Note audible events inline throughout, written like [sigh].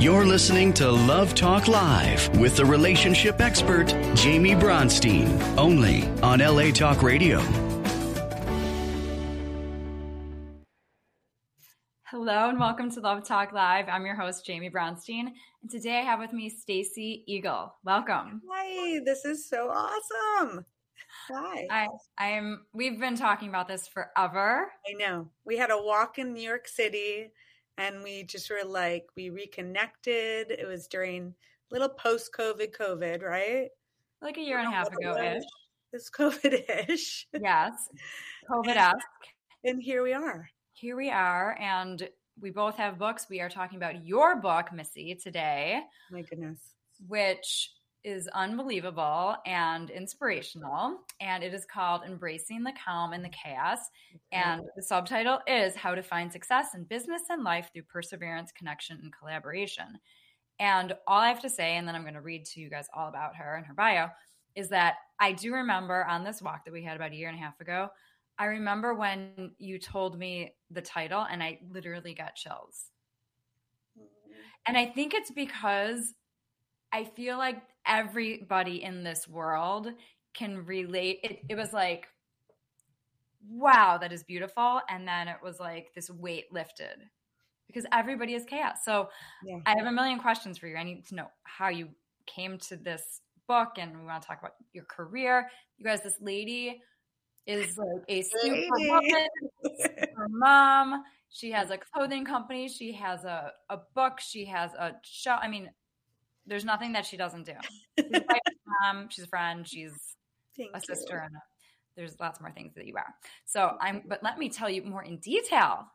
You're listening to Love Talk Live with the relationship expert, Jamie Bronstein, only on LA Talk Radio. Hello and welcome to Love Talk Live. I'm your host, Jamie Bronstein. And today I have with me Stacy Igel. Welcome. Hi, this is so awesome. Hi. I I'm we've been talking about this forever. I know. We had a walk in New York City and we just were like we reconnected. It was during little post covid covid right? Like a year and a half ago ish it's covid ish [laughs] yes. Covid-esque. And here we are. Here we are and we both have books. We are talking about your book missy today. My goodness. Which is unbelievable and inspirational. And it is called Embracing the Calm and the Chaos. And the subtitle is How to Find Success in Business and Life Through Perseverance, Connection, and Collaboration. And all I have to say, and then I'm going to read to you guys all about her and her bio, is that I do remember on this walk that we had about a year and a half ago, I remember when you told me the title and I literally got chills. Mm-hmm. And I think it's because I feel like everybody in this world can relate. It, it was like, wow, that is beautiful. And then it was like this weight lifted because everybody is chaos. So yeah. I have a million questions for you. I need to know how you came to this book and we want to talk about your career. You guys, this lady is like a [laughs] super woman, her mom. She has a clothing company. She has a, a book. She has a show. I mean, there's nothing that she doesn't do. She's [laughs] she's a friend, she's Thank a sister, you. and a, there's lots more things that you are. So I'm, but let me tell you more in detail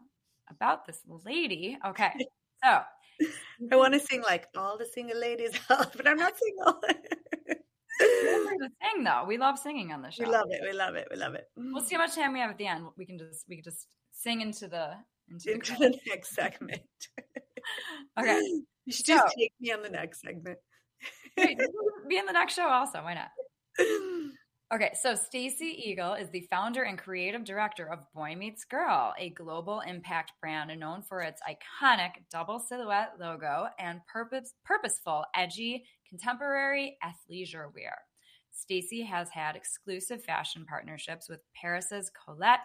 about this lady. Okay, [laughs] so I want to sing like all the single ladies, [laughs] but I'm not single. to sing though. We love singing on the show. We love it. We love it. We love it. We'll see how much time we have at the end. We can just we can just sing into the into, into the, the next segment. okay. You should so, just take me on the next segment. [laughs] be in the next show also. Why not? Okay, so Stacy Igel is the founder and creative director of Boy Meets Girl, a global impact brand known for its iconic double silhouette logo and purpose, purposeful, edgy, contemporary athleisure wear. Stacy has had exclusive fashion partnerships with Paris's Colette,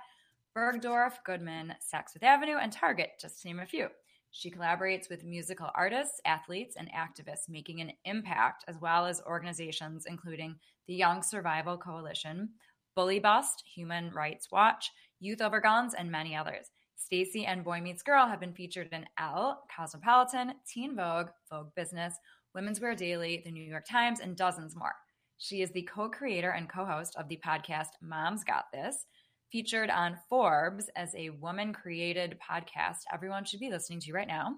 Bergdorf, Goodman, Saks Fifth Avenue, and Target, just to name a few. She collaborates with musical artists, athletes, and activists making an impact, as well as organizations including the Young Survival Coalition, Bully Bust, Human Rights Watch, Youth Over Guns, and many others. Stacy and Boy Meets Girl have been featured in Elle, Cosmopolitan, Teen Vogue, Vogue Business, Women's Wear Daily, The New York Times, and dozens more. She is the co creator and co host of the podcast Mom's Got This, featured on Forbes as a woman created podcast everyone should be listening to right now.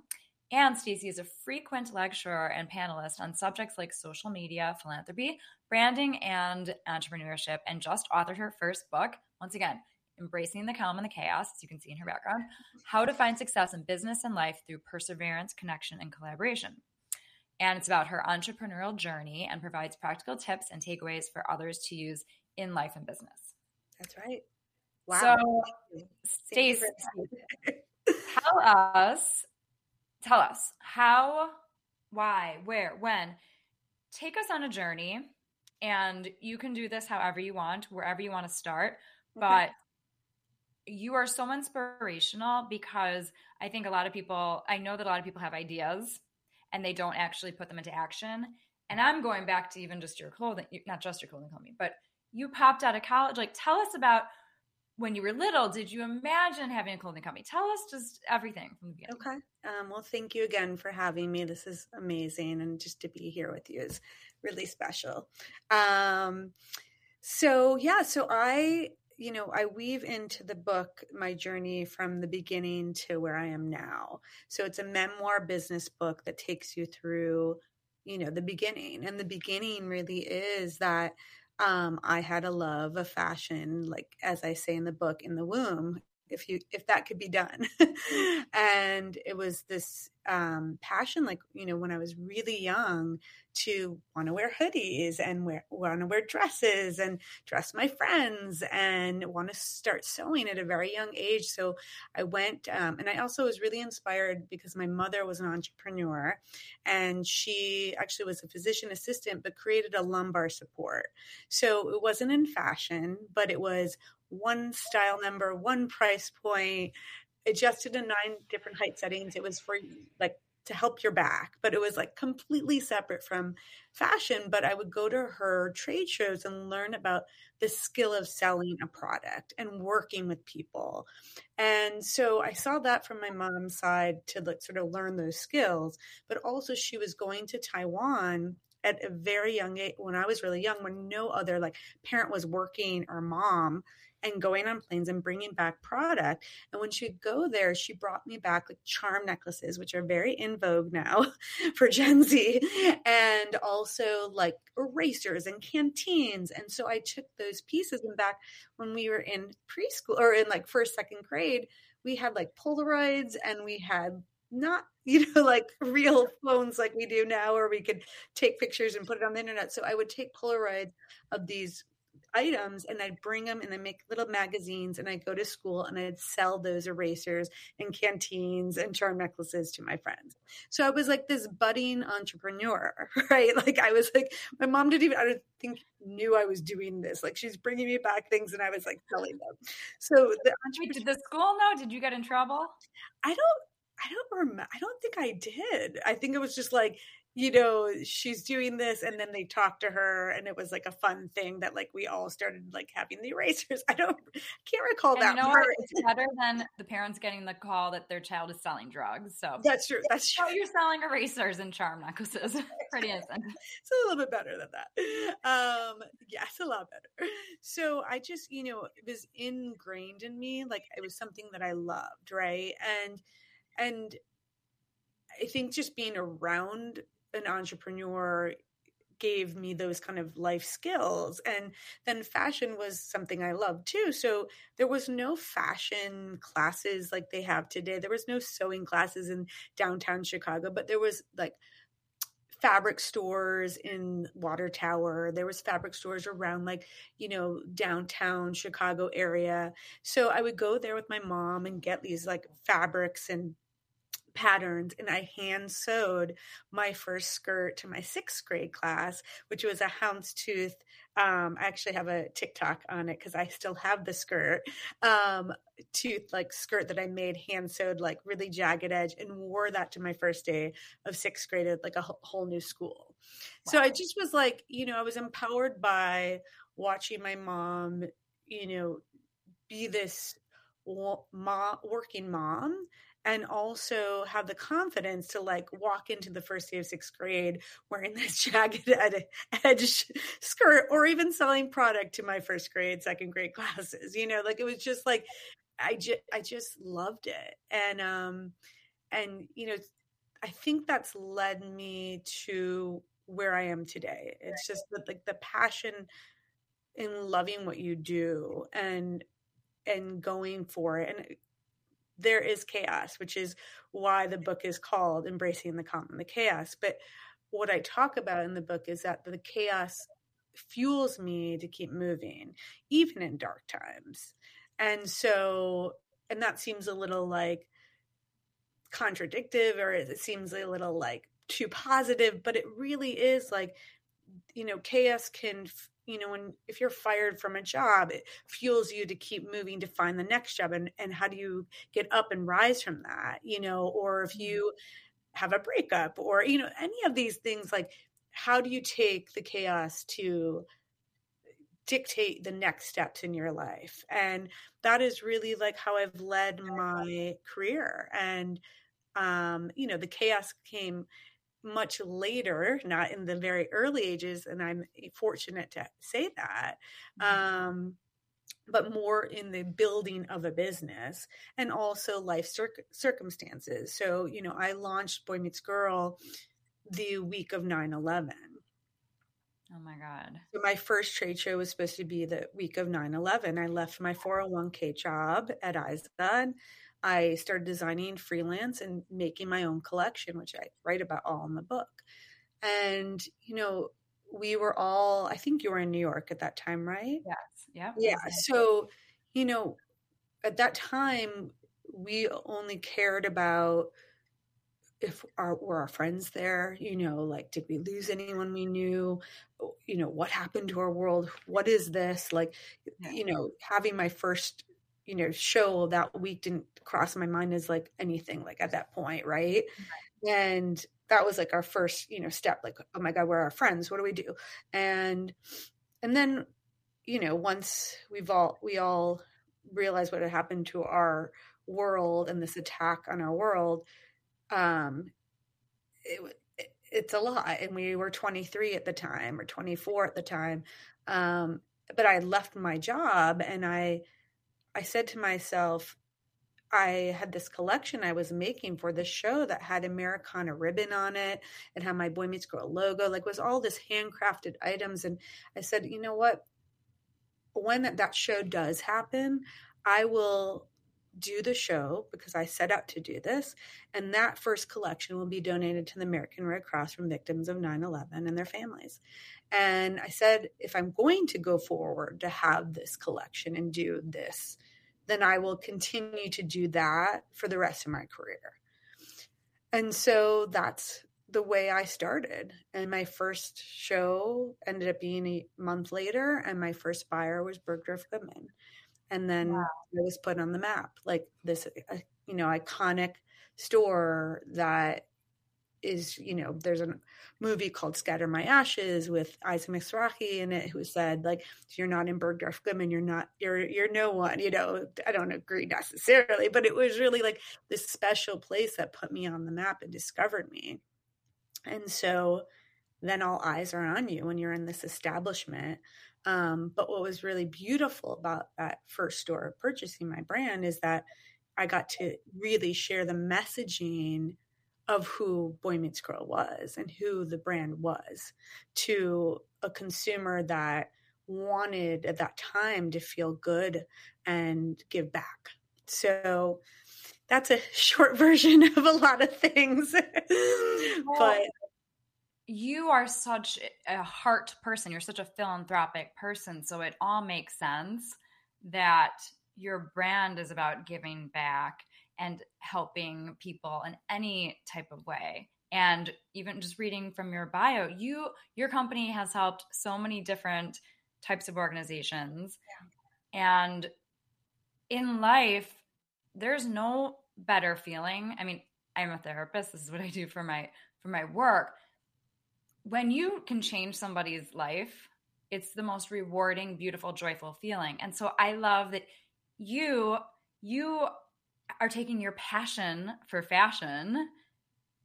And Stacy is a frequent lecturer and panelist on subjects like social media, philanthropy, branding, and entrepreneurship, and just authored her first book. Once again, Embracing the Calm and the Chaos, as you can see in her background, How to Find Success in Business and Life Through Perseverance, Connection, and Collaboration. And it's about her entrepreneurial journey and provides practical tips and takeaways for others to use in life and business. That's right. Wow. So, Stacy, tell us, tell us how, why, where, when. Take us on a journey, and you can do this however you want, wherever you want to start. Okay. But you are so inspirational because I think a lot of people, I know that a lot of people have ideas and they don't actually put them into action. And I'm going back to even just your clothing, not just your clothing company, but you popped out of college. Like, tell us about when you were little. Did you imagine having a clothing company? Tell us just everything from the beginning. Okay. Um, well, thank you again for having me. This is amazing. And just to be here with you is really special. Um, so, yeah, so I you know, I weave into the book my journey from the beginning to where I am now. So it's a memoir business book that takes you through, you know, the beginning. And the beginning really is that um, I had a love of fashion, like as I say in the book, in the womb if you if that could be done. [laughs] And it was this um, passion like you know when i was really young to want to wear hoodies and wear want to wear dresses and dress my friends and want to start sewing at a very young age. So i went um, and i also was really inspired because my mother was an entrepreneur and she actually was a physician assistant but created a lumbar support. So it wasn't in fashion but it was one style number, one price point, adjusted to nine different height settings. It was for like to help your back, but it was like completely separate from fashion. But I would go to her trade shows and learn about the skill of selling a product and working with people. And so I saw that from my mom's side to like sort of learn those skills, but also she was going to Taiwan at a very young age when I was really young, when no other like parent was working or mom and going on planes and bringing back product. And when she'd go there, she brought me back like charm necklaces, which are very in vogue now [laughs] for Gen Z, and also like erasers and canteens. And so I took those pieces and back when we were in preschool or in like first, second grade, we had like Polaroids and we had not [laughs] you know like real phones like we do now where we could take pictures and put it on the internet so i would take polaroids of these items and I'd bring them and I make little magazines and I'd go to school and I'd sell those erasers and canteens and charm necklaces to my friends. So I was like this budding entrepreneur, [laughs] right? Like I was like, my mom didn't even, I don't think knew I was doing this. Like she's bringing me back things and I was like selling them. So the entrepreneur- did the school know? Did you get in trouble? I don't, I don't remember. I don't think I did. I think it was just like you know she's doing this and then they talked to her and it was like a fun thing that like we all started like having the erasers. [laughs] I don't can't recall and that you know part. it's better than the parents getting the call that their child is selling drugs so that's true that's [laughs] true. so you're selling erasers and charm necklaces. [laughs] Pretty innocent. It's a little bit better than that. Um yeah it's a lot better. So i just you know it was ingrained in me like it was something that i loved right? And and I think just being around an entrepreneur gave me those kind of life skills. And then fashion was something i loved too. So there was no fashion classes like they have today. There was no sewing classes in downtown chicago but there was like fabric stores in water tower. There was fabric stores around like you know downtown chicago area. So i would go there with my mom and get these like fabrics and patterns and I hand sewed my first skirt to my sixth grade class, which was a houndstooth. Um, I actually have a TikTok on it because I still have the skirt, um, tooth like skirt that I made hand sewed, like really jagged edge, and wore that to my first day of sixth grade at like a whole new school. Wow. So I just was like, you know, I was empowered by watching my mom, you know, be this mom, working mom and also have the confidence to like walk into the first day of sixth grade wearing [laughs] this jagged ed- edge skirt or even selling product to my first grade second grade classes you know like it was just like i just i just loved it. And um and you know i think that's led me to where i am today. It's just that like the passion in loving what you do and and going for it. And there is chaos, which is why the book is called Embracing the Calm and the Chaos. But what I talk about in the book is that the chaos fuels me to keep moving, even in dark times. And so, and that seems a little like contradictive or it seems a little like too positive, but it really is like, you know, chaos can you know when if you're fired from a job it fuels you to keep moving to find the next job and and how do you get up and rise from that you know? Or if Mm-hmm. you have a breakup or you know any of these things like how do you take the chaos to dictate the next steps in your life? And that is really like how i've led my career and um you know the chaos came much later not in the very early ages and i'm fortunate to say that um but more in the building of a business and also life circ- circumstances so you know i launched boy meets girl the week of 9-11 Oh my God. so my first trade show was supposed to be the week of 9-11. I left my 401k job at and I started designing freelance and making my own collection, which I write about all in the book. And, you know, we were all, I think you were in New York at that time, right? Yes. Yep. Yeah. So, you know, at that time, we only cared about if our were our friends there, you know, like did we lose anyone we knew? Oh, you know, what happened to our world? What is this? Like, Yeah. you know, having my first, you know, show that week didn't cross my mind as like anything like at that point, right? And that was like our first, you know, step, like, oh my God, we're our friends. What do we do? And and then you know once we've all we all realized what had happened to our world and this attack on our world um it, it, it's a lot and we were 23 at the time or 24 at the time um but i left my job and i i said to myself I had this collection I was making for this show that had Americana ribbon on it. It had my Boy Meets Girl logo, like was all this handcrafted items. And I said, you know what? When that, that show does happen, I will do the show because I set out to do this. And that first collection will be donated to the American Red Cross from victims of 9 11 and their families. And I said, if I'm going to go forward to have this collection and do this, then I will continue to do that for the rest of my career. And so that's the way I started. And my first show ended up being a month later, and my first buyer was Bergdorf Goodman. And then Wow. I was put on the map, like this, uh, you know, iconic store that is, you know, there's a movie called Scatter My Ashes with Isaac Mizrahi in it, who said, like, you're not in Bergdorf Goodman, you're not, you're, you're no one, you know, I don't agree necessarily, but it was really like this special place that put me on the map and discovered me. And so then all eyes are on you when you're in this establishment. Um, but what was really beautiful about that first store purchasing my brand is that I got to really share the messaging of who Boy Meets Girl was and who the brand was to a consumer that wanted at that time to feel good and give back. So that's a [laughs] short version of a lot of things. [laughs] but you are such a heart person. You're such a philanthropic person. So it all makes sense that your brand is about giving back and helping people in any type of way. And even just reading from your bio, you your company has helped so many different types of organizations. And in life, there's no better feeling. I mean, I'm a therapist. This is what I do for my for my work when you can change somebody's life, it's the most rewarding, beautiful, joyful feeling. And so I love that you you are taking your passion for fashion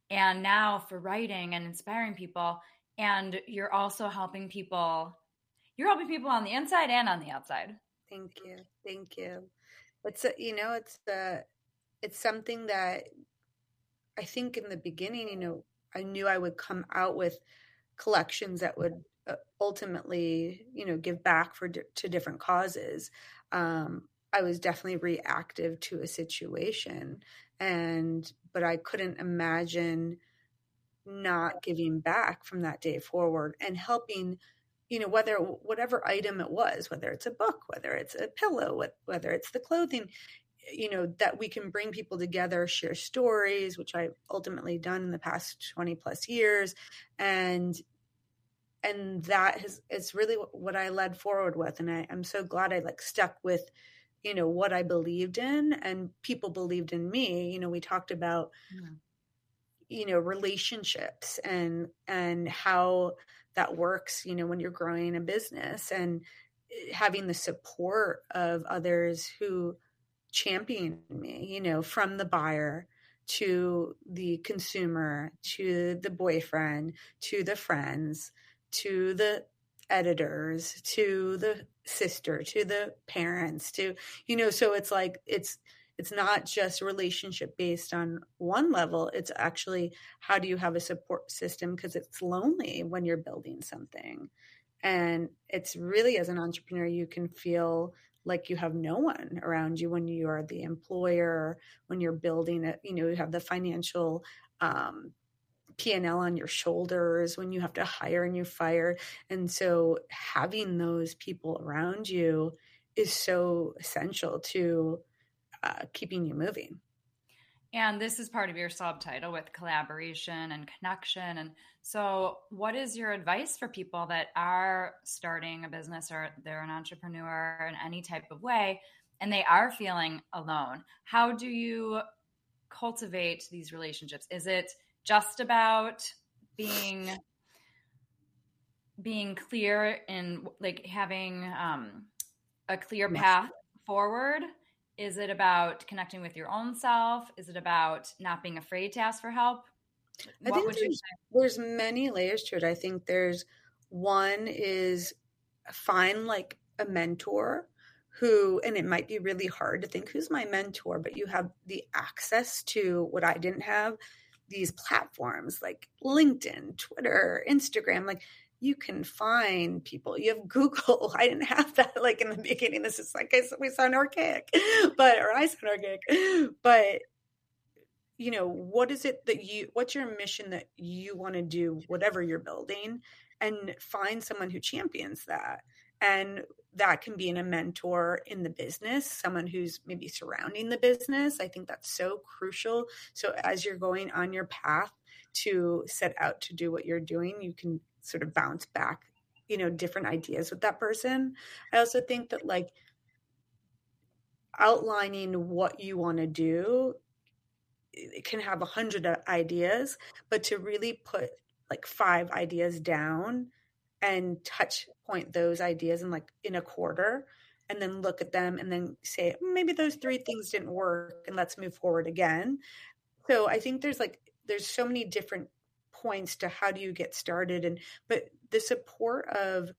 and now for writing and inspiring people and you're also helping people you're helping people on the inside and on the outside. Thank you. Thank you. It's a, you know, it's the it's something that I think in the beginning, you know, I knew I would come out with collections that would uh, ultimately, you know, give back for to different causes. Um, I was definitely reactive to a situation, and but I couldn't imagine not giving back from that day forward and helping you know whether whatever item it was whether it's a book whether it's a pillow whether it's the clothing you know that we can bring people together share stories which i've ultimately done in the past 20 plus years and and that has it's really what I led forward with, and I, I'm so glad I like stuck with you know what I believed in, and people believed in me. You know, we talked about yeah. you know relationships and and how that works. You know, when you're growing a business and eh, having the support of others who champion me. You know, from the buyer to the consumer to the boyfriend to the friends to the editors to the sister to the parents to you know so it's like it's it's not just relationship based on one level it's actually how do you have a support system? Because it's lonely when you're building something. And it's really as an entrepreneur you can feel like you have no one around you when you are the employer when you're building it you know you have the financial um, P&L on your shoulders when you have to hire and you fire. And so having those people around you is so essential to uh, keeping you moving. And this is part of your subtitle with collaboration and connection. And so, what is your advice for people that are starting a business or they're an entrepreneur in any type of way and they are feeling alone? How do you cultivate these relationships? Is it just about being being clear in like having um, a clear path forward. Is it about connecting with your own self? Is it about not being afraid to ask for help? I what think there's, there's many layers to it. I think there's one is find like a mentor who and it might be really hard to think who's my mentor but you have the access to what i didn't have these platforms like LinkedIn, Twitter, Instagram, like you can find people. You have [laughs] Google. I didn't have that like in the beginning. This is like I, we sound archaic, but or I sound archaic. But you know, what is it that you? What's your mission that you want to do? Whatever you're building, and find someone who champions that. And that can be in a mentor in the business, someone who's maybe surrounding the business. I think that's so crucial. So as you're going on your path to set out to do what you're doing, you can sort of bounce back, you know, different ideas with that person. I also think that like outlining what you want to do it can have a hundred ideas, but to really put like five ideas down and touch point those ideas in like in a quarter and then look at them and then say maybe those three things didn't work and let's move forward again. So i think there's like there's so many different points to how do you get started and but the support of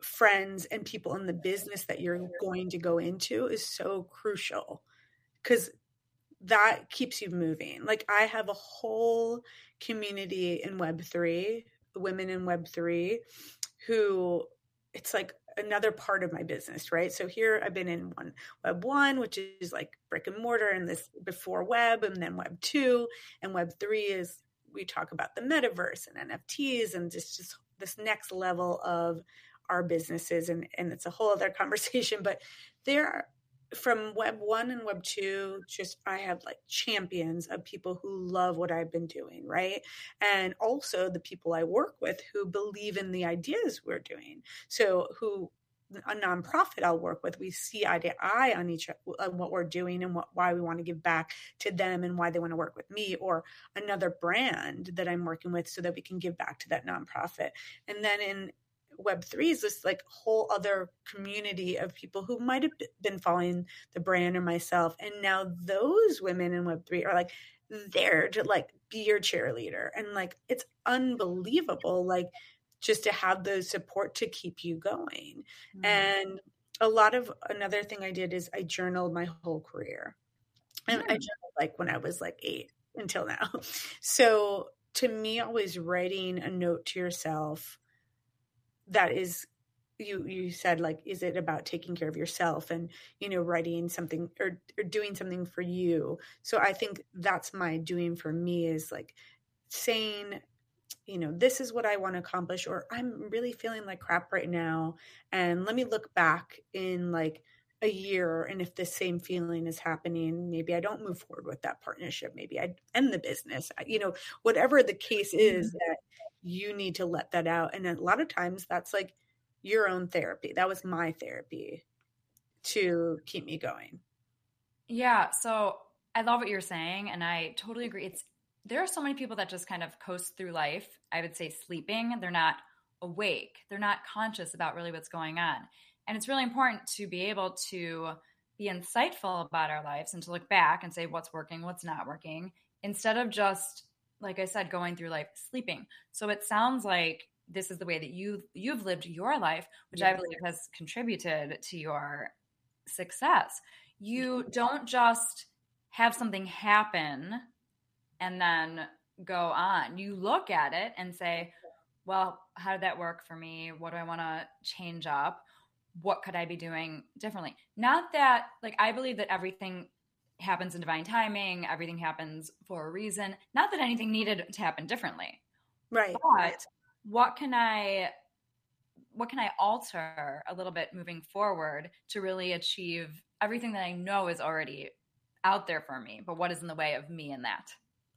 friends and people in the business that you're going to go into is so crucial because that keeps you moving. Like i have a whole community in web3 women in Web3 who it's like another part of my business, right? So here I've been in one web one, which is like brick and mortar and this before web and then web two and web three is we talk about the metaverse and NFTs and just, just this next level of our businesses and, and it's a whole other [laughs] conversation, but there from web one and web two just i have like champions of people who love what i've been doing right and also the people i work with who believe in the ideas we're doing so who a nonprofit I'll work with, we see eye to eye on each on what we're doing and what, why we want to give back to them and why they want to work with me, or another brand that I'm working with, so that we can give back to that nonprofit. And then in Web3 is this like whole other community of people who might have been following the brand or myself. And now those women in Web3 are like there to like be your cheerleader. And like it's unbelievable, like just to have the support to keep you going. Mm-hmm. And a lot of another thing I did is I journaled my whole career. And I journaled like when I was like eight until now. [laughs] So to me, always writing a note to yourself that is you you said like is it about taking care of yourself and you know writing something or, or doing something for you so i think that's my doing for me is like saying you know this is what i want to accomplish or i'm really feeling like crap right now and let me look back in like a year and if the same feeling is happening maybe i don't move forward with that partnership maybe i end the business you know whatever the case is mm-hmm. that you need to let that out. And a lot of times that's like your own therapy. That was my therapy to keep me going. Yeah. So I love what you're saying. And I totally agree. It's, there are so many people that just kind of coast through life. I would say sleeping. They're not awake. They're not conscious about really what's going on. And it's really important to be able to be insightful about our lives and to look back and say what's working, what's not working, instead of just, like I said, going through life sleeping. So it sounds like this is the way that you you've lived your life, which I believe has contributed to your success. You don't just have something happen and then go on. You look at it and say, well, how did that work for me? What do I want to change up? What could I be doing differently? Not that, like, I believe that everything happens in divine timing, everything happens for a reason. Not that anything needed to happen differently. Right. But what can I what can I alter a little bit moving forward to really achieve everything that I know is already out there for me, but what is in the way of me in that?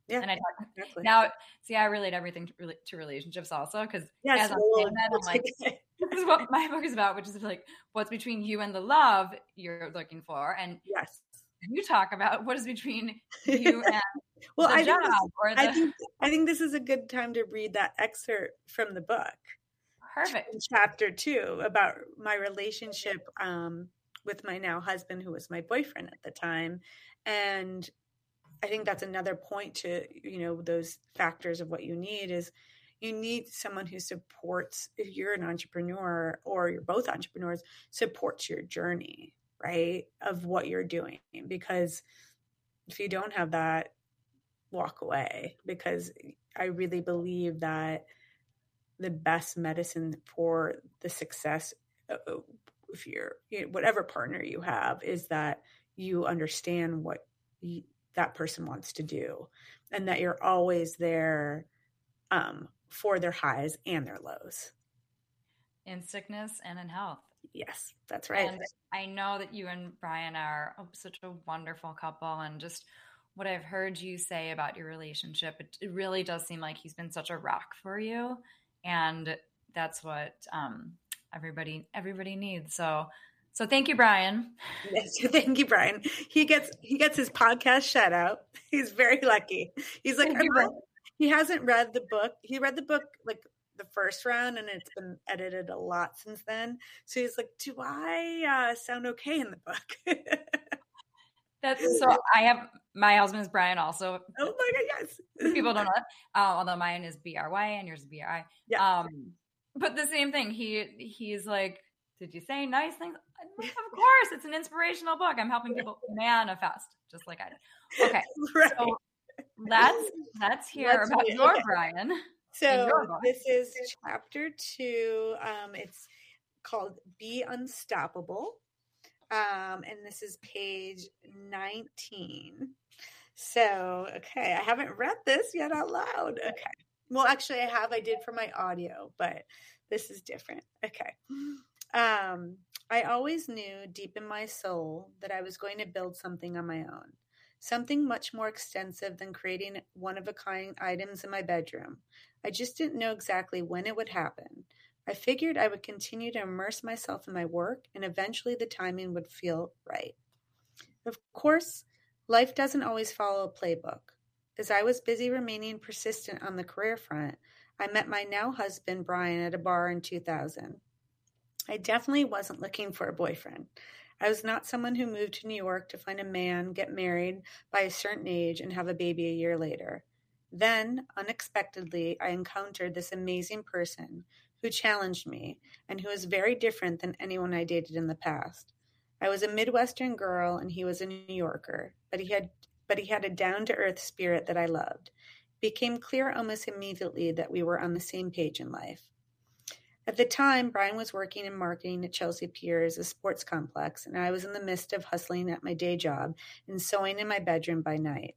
Yeah. And I talk exactly. now, see, I relate everything to, to relationships also because yes, as I'm saying that, I'm like, [laughs] [laughs] this is what my book is about, which is like what's between you and the love you're looking for, and yes, you talk about what is between [laughs] you and well, the I job think this, the, I think I think this is a good time to read that excerpt from the book. Perfect. Chapter two about my relationship um, with my now husband, who was my boyfriend at the time, and I think that's another point to you know those factors of what you need is you need someone who supports if you're an entrepreneur or you're both entrepreneurs supports your journey right of what you're doing because if you don't have that walk away because i really believe that the best medicine for the success uh, uh, if you're you know, whatever partner you have is that you understand what you, that person wants to do and that you're always there um, for their highs and their lows. In sickness and in health yes that's right and i know that you and brian are such a wonderful couple and just what i've heard you say about your relationship it, it really does seem like he's been such a rock for you and that's what um, everybody everybody needs so so thank you, Brian. Yes, [laughs] thank you, Brian. He gets he gets his podcast shout out. He's very lucky. He's like he hasn't read the book. He read the book like the first round, and it's been edited a lot since then. So he's like, "Do I uh, sound okay in the book?" [laughs] That's so. I have my husband is Brian. Also, oh my god, yes. People don't know that. Uh, although mine is B R Y and yours is B R I. Yeah. Um, but the same thing. He he's like, did you say nice things? [laughs] of course, it's an inspirational book. I'm helping people manifest, just like I did. Okay, [laughs] right. so let's let's hear let's about your. Brian. So this is chapter two. Um, it's called "Be Unstoppable," um, and this is page nineteen. So, okay, I haven't read this yet out loud. Okay. Well, actually, I have. I did for my audio, but this is different. Okay. Um, I always knew deep in my soul that I was going to build something on my own, something much more extensive than creating one of a kind items in my bedroom. I just didn't know exactly when it would happen. I figured I would continue to immerse myself in my work and eventually the timing would feel right. Of course, life doesn't always follow a playbook. As I was busy remaining persistent on the career front, I met my now husband Brian at a bar in 2000. I definitely wasn't looking for a boyfriend. I was not someone who moved to New York to find a man, get married by a certain age, and have a baby a year later. Then, unexpectedly, I encountered this amazing person who challenged me and who was very different than anyone I dated in the past. I was a Midwestern girl and he was a New Yorker, but he had but he had a down to earth spirit that I loved. It became clear almost immediately that we were on the same page in life. At the time, Brian was working in marketing at Chelsea Piers, a sports complex, and I was in the midst of hustling at my day job and sewing in my bedroom by night.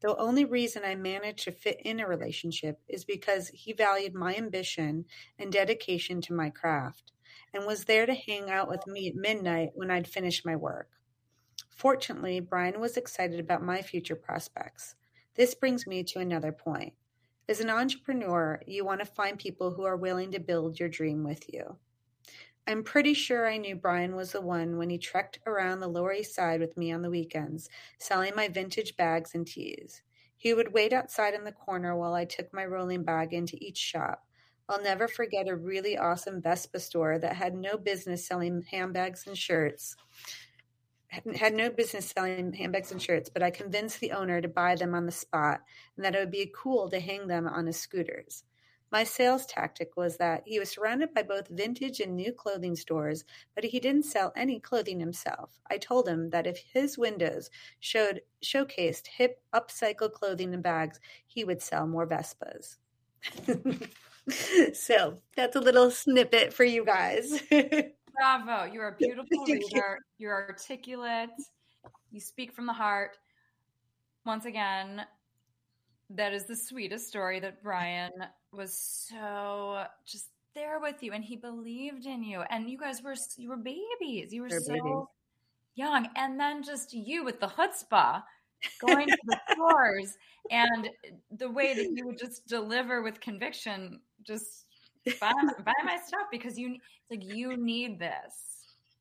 The only reason I managed to fit in a relationship is because he valued my ambition and dedication to my craft and was there to hang out with me at midnight when I'd finished my work. Fortunately, Brian was excited about my future prospects. This brings me to another point. As an entrepreneur, you want to find people who are willing to build your dream with you. I'm pretty sure I knew Brian was the one when he trekked around the Lower East Side with me on the weekends, selling my vintage bags and teas. He would wait outside in the corner while I took my rolling bag into each shop. I'll never forget a really awesome Vespa store that had no business selling handbags and shirts. Had no business selling handbags and shirts, but I convinced the owner to buy them on the spot and that it would be cool to hang them on his scooters. My sales tactic was that he was surrounded by both vintage and new clothing stores, but he didn't sell any clothing himself. I told him that if his windows showed showcased hip upcycled clothing and bags, he would sell more Vespas. [laughs] so that's a little snippet for you guys. [laughs] Bravo. You're a beautiful reader. You're articulate. You speak from the heart. Once again, that is the sweetest story that Brian was so just there with you and he believed in you and you guys were you were babies you were They're so babies. young and then just you with the chutzpah going to the [laughs] stores and the way that you would just deliver with conviction just buy, buy my stuff because you like you need this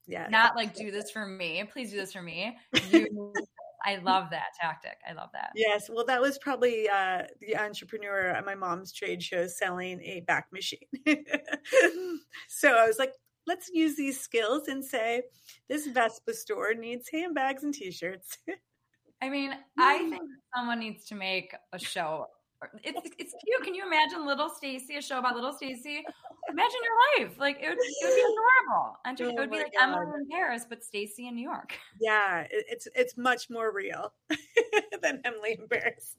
yeah not like do this for me please do this for me you I love that tactic. I love that. Yes. Well, that was probably uh, the entrepreneur at my mom's trade show selling a back machine. [laughs] so I was like, let's use these skills and say this Vespa store needs handbags and t-shirts. [laughs] I mean, I think someone needs to make a show it's it's cute. Can you imagine little Stacy, a show about little Stacy? Imagine your life. Like it would, it would be [laughs] adorable. And oh it would be like God. Emily in Paris, but Stacy in New York. [laughs] Yeah, it's it's much more real [laughs] than Emily in Paris.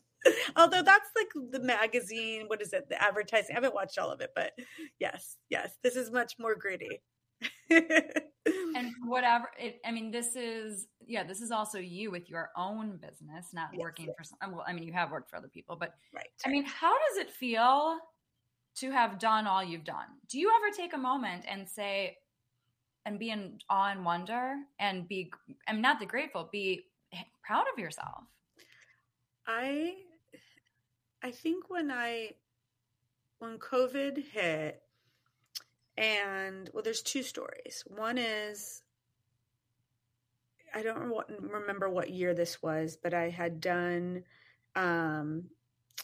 Although that's like the magazine, what is it? The advertising. I haven't watched all of it, but yes, yes, this is much more gritty. [laughs] and whatever it, i mean this is yeah this is also you with your own business not yes, working yes. for some well i mean you have worked for other people but right. I mean how does it feel to have done all you've done? Do you ever take a moment and say and be in awe and wonder and be i'm not the grateful be proud of yourself? I i think when i when covid hit and well, there's two stories. One is I don't remember what year this was, but I had done, um,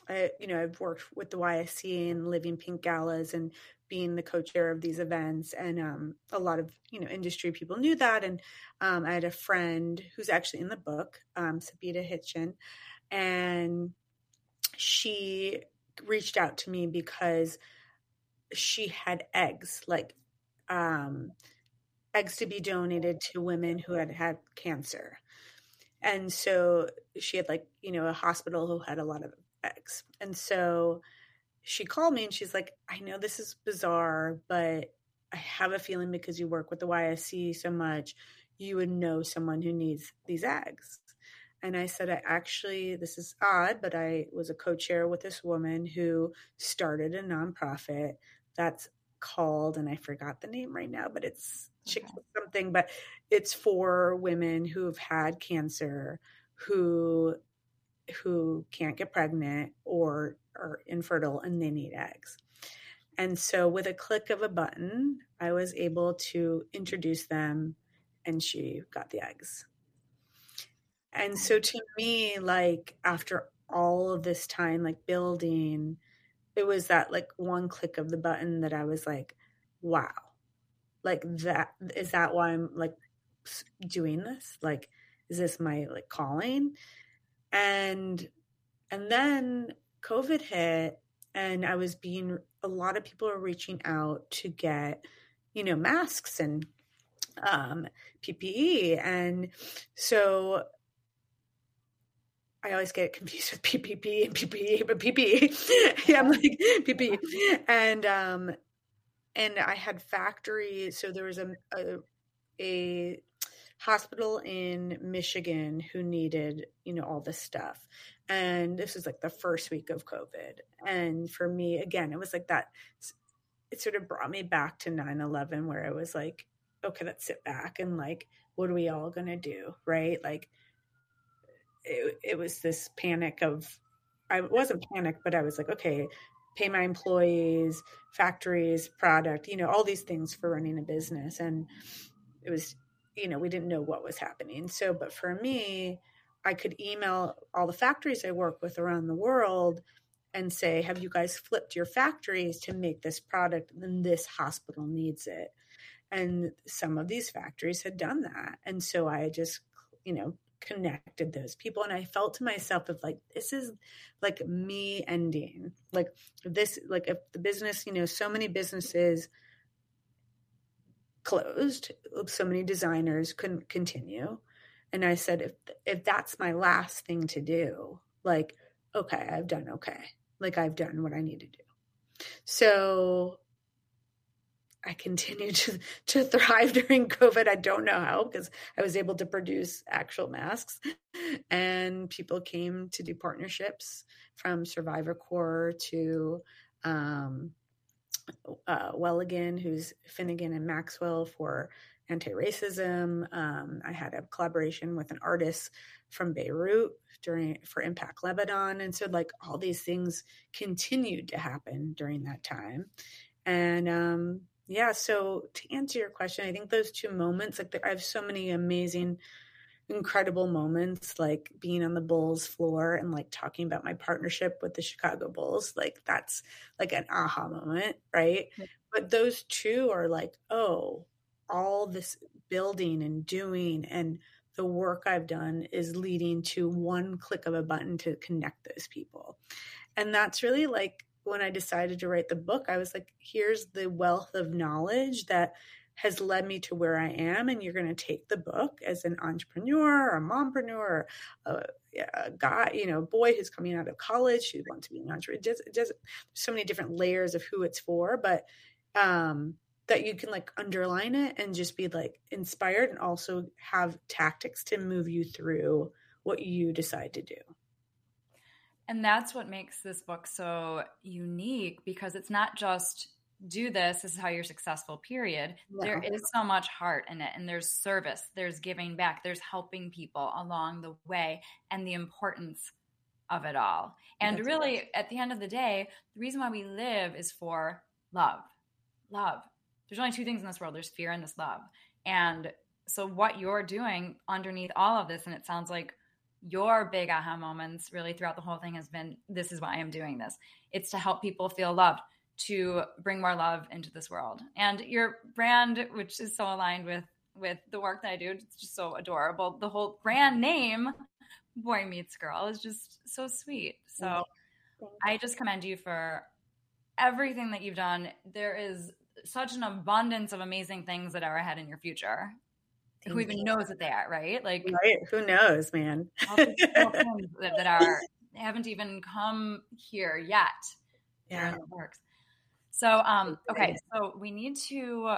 I, you know, I've worked with the YSC and Living Pink galas and being the co-chair of these events. And um, a lot of, you know, industry people knew that. And um, I had a friend who's actually in the book, um, Sabita Hitchin, and she reached out to me because she had eggs, like um, eggs to be donated to women who had had cancer. And so she had, like, you know, a hospital who had a lot of eggs. And so she called me and she's like, I know this is bizarre, but I have a feeling because you work with the YSC so much, you would know someone who needs these eggs. And I said, I actually, this is odd, but I was a co chair with this woman who started a nonprofit that's called, and I forgot the name right now, but it's okay. something, but it's for women who've had cancer who who can't get pregnant or are infertile and they need eggs. And so with a click of a button, I was able to introduce them and she got the eggs. And so to me, like after all of this time, like building it was that like one click of the button that I was like, wow, like that is that why I'm like doing this? Like, is this my like calling? And and then COVID hit and I was being a lot of people are reaching out to get, you know, masks and um PPE. And so I always get confused with [laughs] PPP and PPE, but PPE. [laughs] yeah, I'm like [laughs] PPE. And um, and I had factory. So there was a, a a hospital in Michigan who needed, you know, all this stuff. And this was like the first week of COVID. And for me, again, it was like that. It sort of brought me back to 9 11, where I was like, okay, let's sit back and like, what are we all going to do? Right. Like, it, it was this panic of I wasn't panicked, but I was like, okay, pay my employees, factories, product, you know, all these things for running a business. And it was, you know, we didn't know what was happening. So, but for me, I could email all the factories I work with around the world and say, have you guys flipped your factories to make this product? And this hospital needs it. And some of these factories had done that. And so I just, you know, connected those people and i felt to myself of like this is like me ending. Like this like if the business you know so many businesses closed so many designers couldn't continue. And i said if if that's my last thing to do like okay i've done okay. Like i've done what i need to do. So I continued to, to thrive [laughs] during COVID. I don't know how because I was able to produce actual masks, and people came to do partnerships from Survivor Corps to um, uh, Welligan, who's Finnegan and Maxwell for anti-racism. Um, I had a collaboration with an artist from Beirut during for Impact Lebanon, and so like all these things continued to happen during that time, and um, yeah. So to answer your question, I think those two moments, like I have so many amazing, incredible moments, like being on the Bulls floor and like talking about my partnership with the Chicago Bulls. Like that's like an aha moment, right? Mm-hmm. But those two are like, oh, all this building and doing and the work I've done is leading to one click of a button to connect those people. And that's really like when I decided to write the book, I was like, here's the wealth of knowledge that has led me to where I am. And you're going to take the book as an entrepreneur a mompreneur, a, a guy, you know, boy who's coming out of college who wants to be an entrepreneur. Does so many different layers of who it's for, but um, that you can like underline it and just be like inspired and also have tactics to move you through what you decide to do. And that's what makes this book so unique because it's not just do this, this is how you're successful, period. There is so much heart in it, and there's service, there's giving back, there's helping people along the way, and the importance of it all. And that's really, at the end of the day, the reason why we live is for love. Love. There's only two things in this world there's fear and this love. And so, what you're doing underneath all of this, and it sounds like your big aha moments really throughout the whole thing has been this is why I'm doing this. It's to help people feel loved, to bring more love into this world. And your brand, which is so aligned with with the work that I do, it's just so adorable. The whole brand name, Boy Meets Girl, is just so sweet. So I just commend you for everything that you've done. There is such an abundance of amazing things that are ahead in your future. Thank who even you. knows that they are, right? Like, right? Who knows, man? [laughs] that, that are haven't even come here yet. Yeah, it works. So, um, okay, so we need to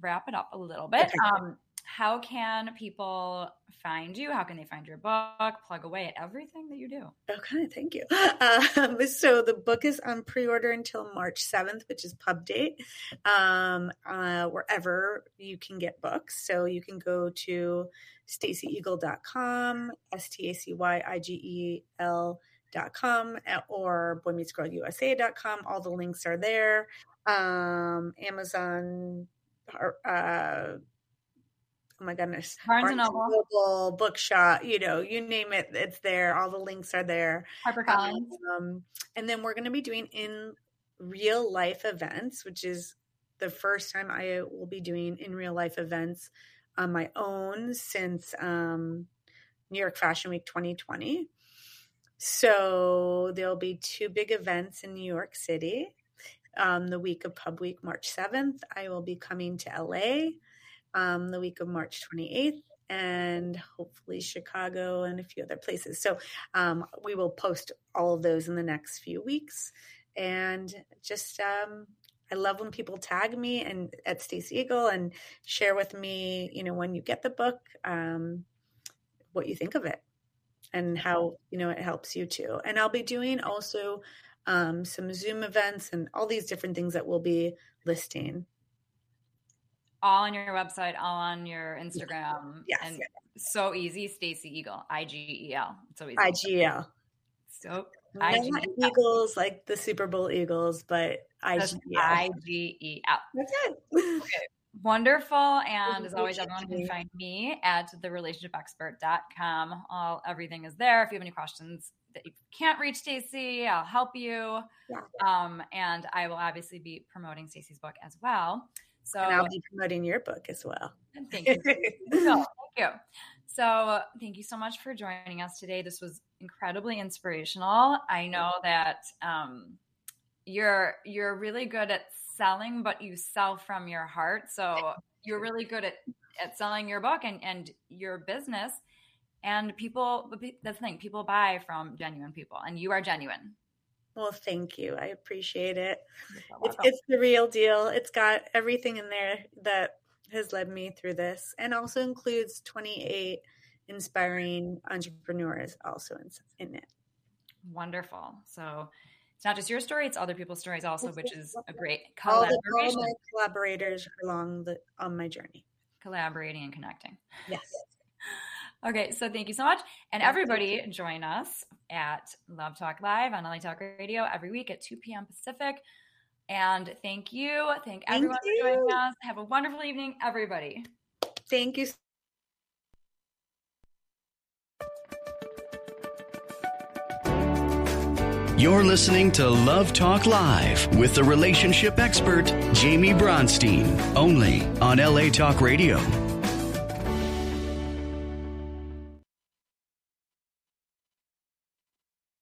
wrap it up a little bit. Okay. Um, how can people find you? How can they find your book? Plug away at everything that you do. Okay, thank you. [laughs] Um, so the book is on pre-order until March 7th, which is pub date, um, uh, wherever you can get books. So you can go to stacyigel.com, dot com or boymeetsgirlusa.com. All the links are there. Um, Amazon, uh, oh my goodness, Barnes, and Noble. Noble, Bookshop, you know, you name it, it's there. All the links are there. HarperCollins. Um, and then we're going to be doing in real life events, which is the first time I will be doing in real life events on my own since um, New York Fashion Week 2020. So there'll be two big events in New York City. Um, the week of Pub Week, March 7th, I will be coming to LA um, the week of March 28th and hopefully Chicago and a few other places. So um, we will post all of those in the next few weeks. And just, um, I love when people tag me and at Stacy Igel and share with me, you know, when you get the book, um, what you think of it and how, you know, it helps you too. And I'll be doing also um, some Zoom events and all these different things that we'll be listing all on your website, all on your Instagram. Yes. And so easy. Stacy Igel, I G E L. So easy. I G E L. So Not Eagles like the Super Bowl Eagles, but I G E L. That's it. Okay. Wonderful. And as always, everyone can find me at therelationshipexpert.com. All everything is there. If you have any questions that you can't reach Stacy, I'll help you. Yeah. Um, and I will obviously be promoting Stacy's book as well. So and I'll be promoting your book as well. Thank you. [laughs] so, thank you. So thank you so much for joining us today. This was incredibly inspirational. I know that um, you're you're really good at selling, but you sell from your heart. So you're really good at, at selling your book and, and your business. And people, that's the thing, people buy from genuine people, and you are genuine. Well, thank you. I appreciate it. It's, it's the real deal. It's got everything in there that has led me through this, and also includes 28 inspiring entrepreneurs also in, in it. Wonderful. So it's not just your story; it's other people's stories also, which is a great collaboration. All, the, all my collaborators along the on my journey, collaborating and connecting. Yes. Okay, so thank you so much, and everybody join us at Love Talk Live on LA Talk Radio every week at 2 p.m. Pacific. And thank you. Thank, thank everyone you. for joining us. Have a wonderful evening, everybody. Thank you You're listening to Love Talk Live with the relationship expert, Jamie Bronstein, only on LA Talk Radio.